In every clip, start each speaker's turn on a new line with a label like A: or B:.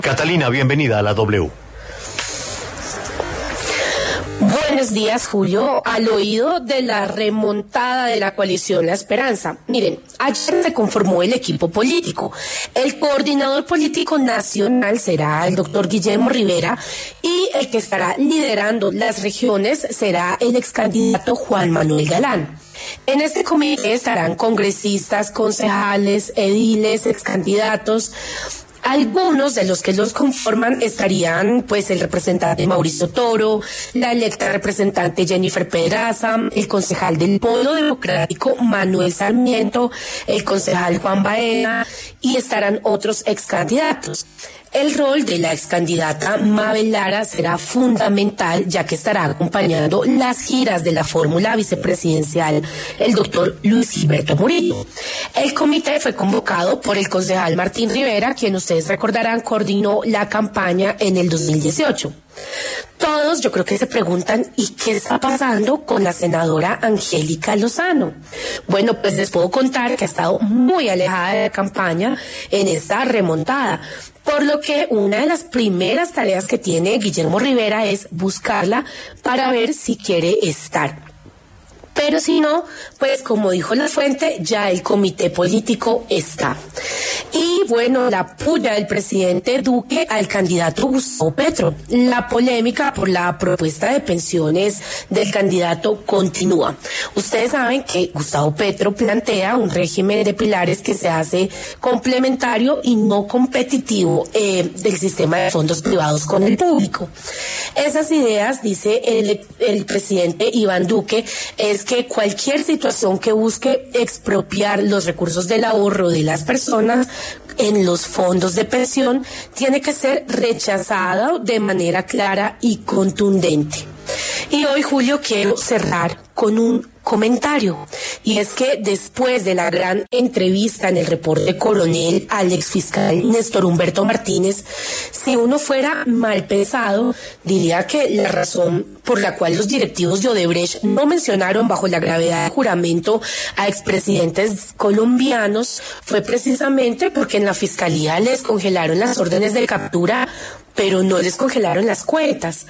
A: Catalina, bienvenida a la W.
B: Buenos días, Julio. Al oído de la remontada de la coalición La Esperanza. Miren, ayer se conformó el equipo político. El coordinador político nacional será el doctor Guillermo Rivera y el que estará liderando las regiones será el ex candidato Juan Manuel Galán. En este comité estarán congresistas, concejales, ediles, ex candidatos algunos de los que los conforman estarían pues el representante Mauricio Toro, la electa representante Jennifer Pedraza, el concejal del Polo Democrático Manuel Sarmiento, el concejal Juan Baena y estarán otros ex candidatos. El rol de la ex candidata Mabel Lara será fundamental ya que estará acompañando las giras de la fórmula vicepresidencial el doctor Luis Gilberto Murillo. El comité fue convocado por el concejal Martín Rivera, quien ustedes recordarán coordinó la campaña en el 2018. Todos yo creo que se preguntan, ¿y qué está pasando con la senadora Angélica Lozano? Bueno, pues les puedo contar que ha estado muy alejada de la campaña en esta remontada, por lo que una de las primeras tareas que tiene Guillermo Rivera es buscarla para ver si quiere estar. Pero si no, pues como dijo la fuente, ya el comité político está. Y bueno, la puya del presidente Duque al candidato Gustavo Petro. La polémica por la propuesta de pensiones del candidato continúa. Ustedes saben que Gustavo Petro plantea un régimen de pilares que se hace complementario y no competitivo eh, del sistema de fondos privados con el público. Esas ideas, dice el, el presidente Iván Duque, es que cualquier situación que busque expropiar los recursos del ahorro de las personas en los fondos de pensión tiene que ser rechazada de manera clara y contundente. Y hoy, Julio, quiero cerrar con un comentario. Y es que después de la gran entrevista en el reporte coronel al exfiscal Néstor Humberto Martínez, si uno fuera mal pensado, diría que la razón por la cual los directivos de Odebrecht no mencionaron bajo la gravedad del juramento a expresidentes colombianos fue precisamente porque en la fiscalía les congelaron las órdenes de captura, pero no les congelaron las cuentas.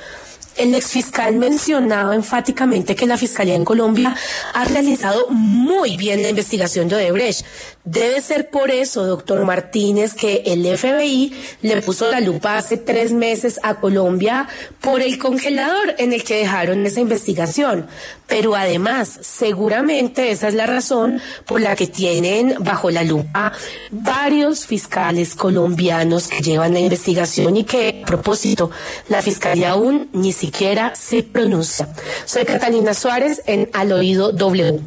B: El exfiscal mencionaba enfáticamente que la Fiscalía en Colombia ha realizado muy bien la investigación de Odebrecht. Debe ser por eso, doctor Martínez, que el FBI le puso la lupa hace tres meses a Colombia por el congelador en el que dejaron esa investigación. Pero además, seguramente esa es la razón por la que tienen bajo la lupa varios fiscales colombianos que llevan la investigación y que, a propósito, la Fiscalía aún ni siquiera se pronuncia. Soy Catalina Suárez en Al Oído W.